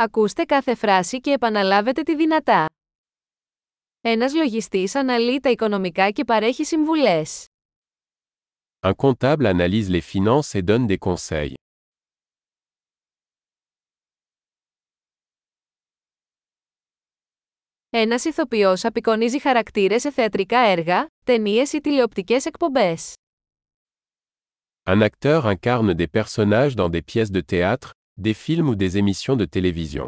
Ακούστε κάθε φράση και επαναλάβετε τη δυνατά. Ένας λογιστής αναλύει τα οικονομικά και παρέχει συμβουλές. Un comptable analyse les finances et donne des conseils. Ένας ηθοποιός απεικονίζει χαρακτήρες σε θεατρικά έργα, ταινίες ή τηλεοπτικές εκπομπές. Un acteur incarne des personnages dans des pièces de théâtre, des films ou des émissions de télévision.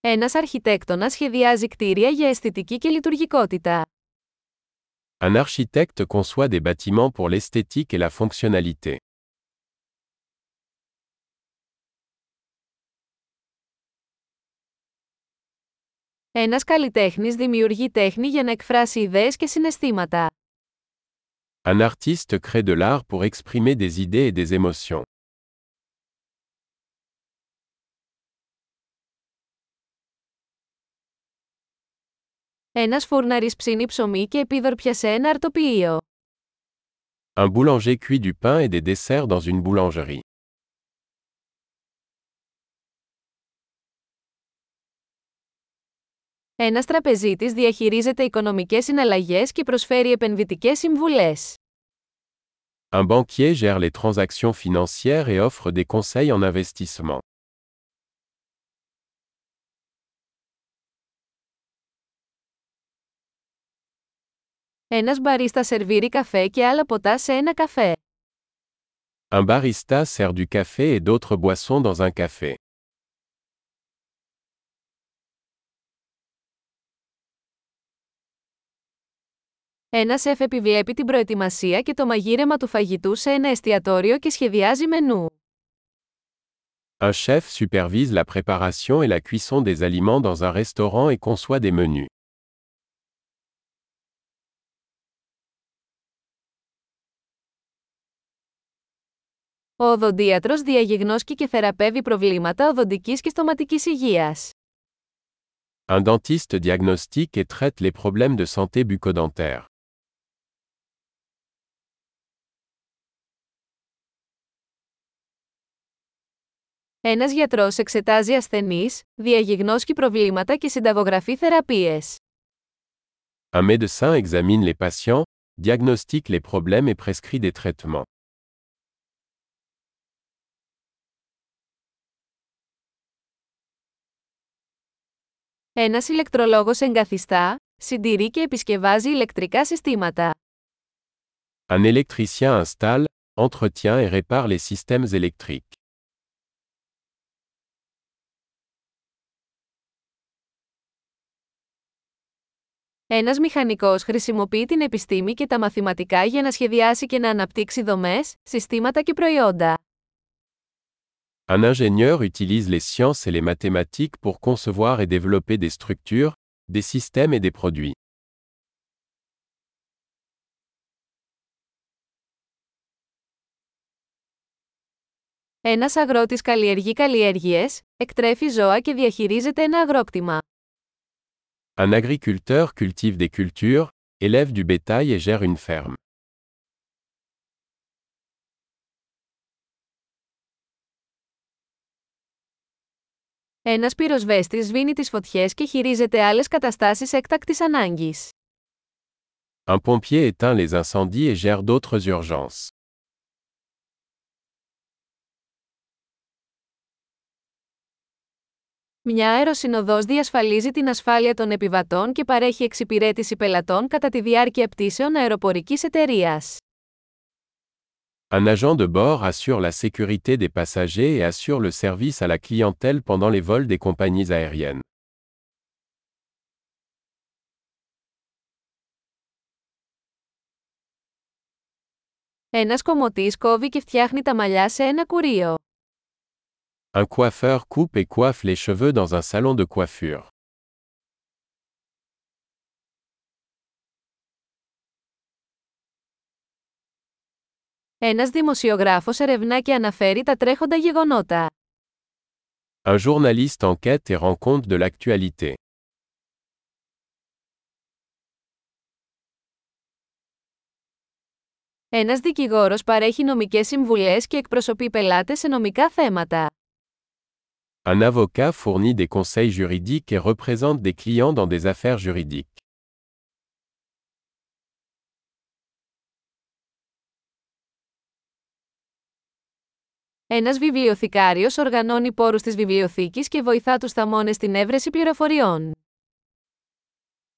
Ένας αρχιτέκτονας σχεδιάζει κτίρια για αισθητική και λειτουργικότητα. Un architecte conçoit des bâtiments pour l'esthétique et la fonctionnalité. Ένας καλλιτέχνης δημιουργεί τέχνη για να εκφράσει ιδέες και συναισθήματα. Un artiste crée de l'art pour exprimer des idées et des émotions. Ένας φούρναρης ψήνει ψωμί και επίδορπια σε ένα αρτοποιείο. Un boulanger cuit du pain et des desserts dans une boulangerie. Ένας τραπεζίτης διαχειρίζεται οικονομικές συναλλαγές και προσφέρει επενδυτικές συμβουλές. Un banquier gère les transactions financières et offre des conseils en investissement. Ένας μπαρίστα σερβίρει καφέ και άλλα ποτά σε ένα καφέ. Un barista sert du café et d'autres boissons dans un café. Ένας σεφ επιβλέπει την προετοιμασία και το μαγείρεμα του φαγητού σε ένα εστιατόριο και σχεδιάζει μενού. Un chef supervise la préparation et la cuisson des aliments dans un restaurant et conçoit des menus. Ο οδοντίατρος διαγιγνώσκει και θεραπεύει προβλήματα οδοντικής και στοματικής υγείας. Un dentiste diagnostique et traite les problèmes de santé bucco-dentaire. Ένας γιατρός εξετάζει ασθενείς, διαγιγνώσκει προβλήματα και συνταγογραφεί θεραπείες. Un médecin examine les patients, diagnostique les problèmes et prescrit des traitements. Ένας ηλεκτρολόγος εγκαθιστά, συντηρεί και επισκευάζει ηλεκτρικά συστήματα. Un électricien installe, entretient et répare les systèmes électriques. Ένας μηχανικός χρησιμοποιεί την επιστήμη και τα μαθηματικά για να σχεδιάσει και να αναπτύξει δομές, συστήματα και προϊόντα. Un ingénieur utilise les sciences et les mathématiques pour concevoir et développer des structures, des systèmes et des produits. Ένας αγρότης καλλιεργεί καλλιέργειες, εκτρέφει ζώα και διαχειρίζεται ένα αγρόκτημα. Un agriculteur cultive des cultures, élève du bétail et gère une ferme. Ένας πυροσβέστης σβήνει τις φωτιές και χειρίζεται άλλες καταστάσεις έκτακτης ανάγκης. Un pompier éteint les incendies et gère d'autres urgences. Μια αεροσυνοδός διασφαλίζει την ασφάλεια των επιβατών και παρέχει εξυπηρέτηση πελατών κατά τη διάρκεια πτήσεων αεροπορικής εταιρείας. Un agent de bord assure la sécurité des passagers et assure le service à la clientèle pendant les vols des compagnies aériennes. Ένας κομμωτής κόβει και φτιάχνει τα μαλλιά σε ένα κουρίο. Un coiffeur coupe et coiffe les cheveux dans un salon de coiffure. Ένας δημοσιογράφος ερευνά και αναφέρει τα τρέχοντα γεγονότα. Un journaliste enquête et rend compte de l'actualité. Ένας δικηγόρος παρέχει νομικές συμβουλές και εκπροσωπεί πελάτες σε νομικά θέματα. Un avocat fournit des conseils juridiques et représente des clients dans des affaires juridiques. Ένας βιβλιοθηκάριος οργανώνει πόρους της βιβλιοθήκης και βοηθά τους θαμώνες στην έβρεση πληροφοριών.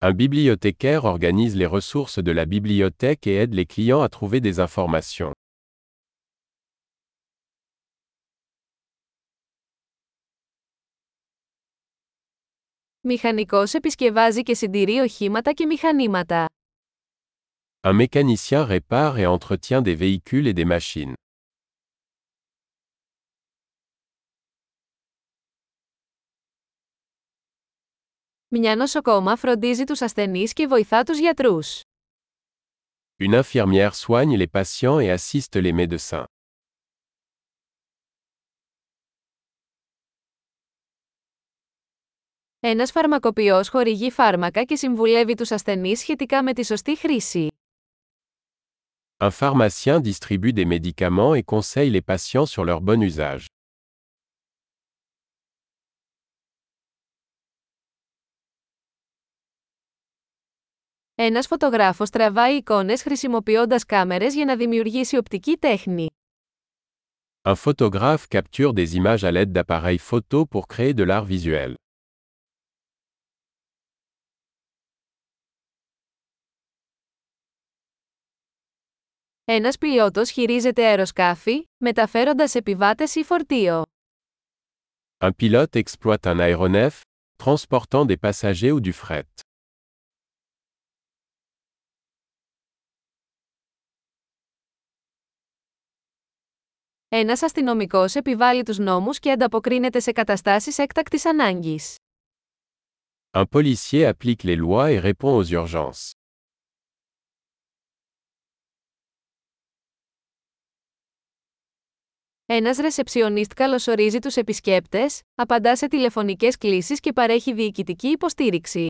Un bibliothécaire organise les ressources de la bibliothèque et aide les clients à trouver des informations. Μηχανικός επισκευάζει και συντηρεί οχήματα και μηχανήματα. Un mécanicien répare et entretient des véhicules et des machines. Μια νοσοκόμα φροντίζει τους ασθενείς και βοηθά τους γιατρούς. Une infirmière soigne les patients et assiste les médecins. Ένας φαρμακοποιός χορηγεί φάρμακα και συμβουλεύει τους ασθενείς σχετικά με τη σωστή χρήση. Un pharmacien distribue des médicaments et conseille les patients sur leur bon usage. Ένας φωτογράφος τραβάει εικόνες χρησιμοποιώντας κάμερες για να δημιουργήσει οπτική τέχνη. Un photographe capture des images à l'aide d'appareils photo pour créer de l'art visuel. Ένας πιλότος χειρίζεται αεροσκάφη, μεταφέροντας επιβάτες ή φορτίο. Un pilote exploite un aéronef, transportant des passagers ou du fret. Ένας αστυνομικός επιβάλλει τους νόμους και ανταποκρίνεται σε καταστάσεις έκτακτης ανάγκης. Un policier applique les lois et répond aux urgences. Ένας ρεσεψιονίστ καλωσορίζει τους επισκέπτες, απαντά σε τηλεφωνικές κλήσεις και παρέχει διοικητική υποστήριξη.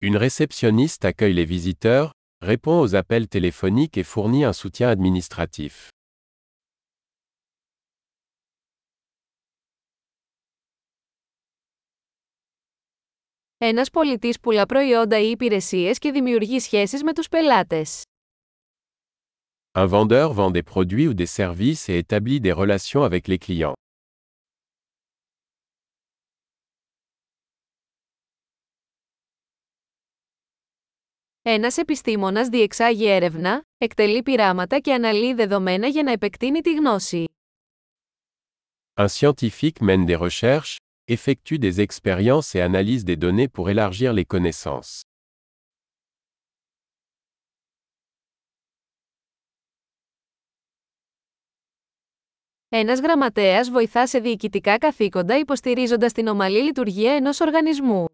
Une réceptionniste accueille les visiteurs, répond aux appels téléphoniques et fournit un soutien administratif. Ένας πολιτής πουλά προϊόντα ή υπηρεσίες και δημιουργεί σχέσεις με τους πελάτες. Un vendeur vend des produits ou des services et établit des relations avec les clients. Ένας επιστήμονας διεξάγει έρευνα, εκτελεί πειράματα και αναλύει δεδομένα για να επεκτείνει τη γνώση. Un scientifique mène des recherches, effectue des expériences et analyse des données pour élargir les connaissances. Ένας γραμματέας βοηθά σε διοικητικά καθήκοντα υποστηρίζοντας την ομαλή λειτουργία ενός οργανισμού.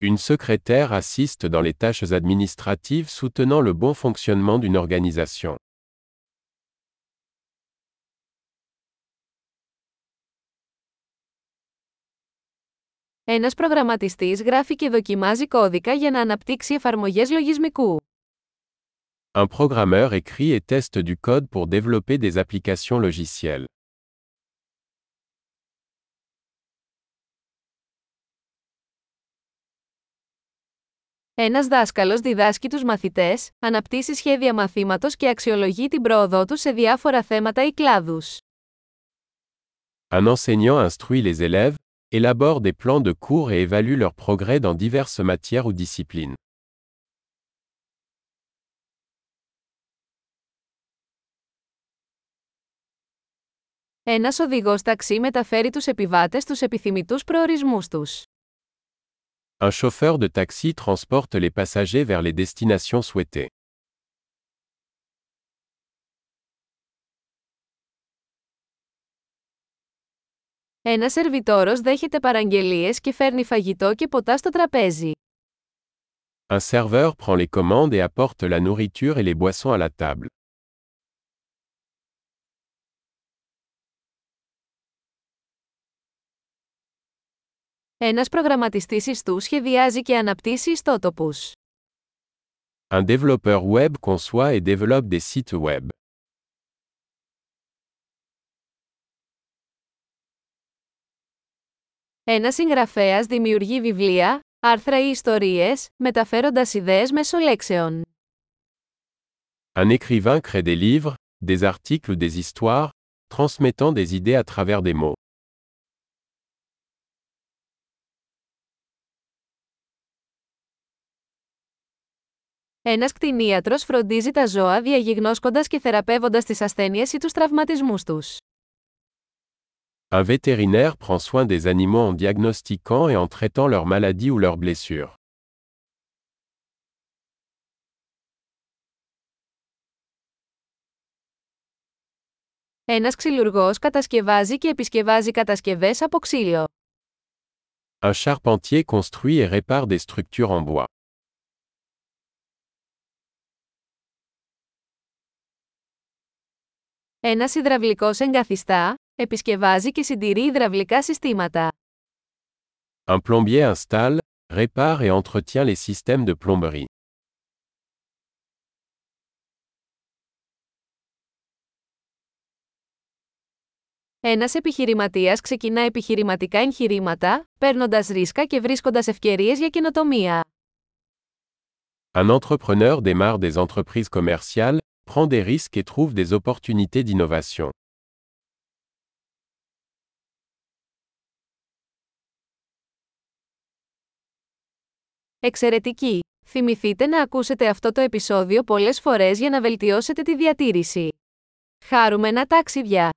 Une secrétaire assiste dans les tâches administratives soutenant le bon fonctionnement d'une organisation. Ένας προγραμματιστής γράφει και δοκιμάζει κώδικα για να αναπτύξει εφαρμογές λογισμικού. Un programmeur écrit et teste du code pour développer des applications logicielles. Ένας δάσκαλος διδάσκει τους μαθητές, αναπτύσσει σχέδια μαθήματος και αξιολογεί την πρόοδό τους σε διάφορα θέματα ή κλάδους. Un enseignant instruit les élèves, élabore des plans de cours et évalue leur progrès dans diverses matières ou disciplines. Ένας οδηγός ταξί μεταφέρει τους επιβάτες στους επιθυμητούς προορισμούς τους. Un chauffeur de taxi transporte les passagers vers les destinations souhaitées. Ένας σερβιτόρος δέχεται παραγγελίες και φέρνει φαγητό και ποτά στο τραπέζι. Un serveur prend les commandes et apporte la nourriture et les boissons à la table. Ένας προγραμματιστής ιστού σχεδιάζει και αναπτύσσει ιστότοπους. Un développeur web conçoit et développe des sites web. Ένας συγγραφέας δημιουργεί βιβλία, άρθρα ή ιστορίες, μεταφέροντας ιδέες μέσω λέξεων. Un écrivain crée des livres, des articles ou des histoires, transmettant des idées à travers des mots. Ένας κτηνίατρος φροντίζει τα ζώα διαγιγνώσκοντας και θεραπεύοντας τις ασθένειες ή τους τραυματισμούς τους. Un vétérinaire prend soin des animaux en diagnostiquant et en traitant leurs maladies ou leurs blessures. Ένας ξυλουργός κατασκευάζει και επισκευάζει κατασκευές από ξύλο. Un charpentier construit et répare des structures en bois. Ένας υδραυλικός εγκαθιστά, επισκευάζει και συντηρεί υδραυλικά συστήματα. Un plombier installe, répare et entretient les systèmes de plomberie. Ένας επιχειρηματίας ξεκινά επιχειρηματικά εγχειρήματα, παίρνοντας ρίσκα και βρίσκοντας ευκαιρίες για καινοτομία. Un entrepreneur démarre des entreprises commerciales, prend des risques et trouve des opportunités d'innovation. Εξαιρετική! Θυμηθείτε να ακούσετε αυτό το επεισόδιο πολλές φορές για να βελτιώσετε τη διατήρηση. Χάρουμενα ταξίδια!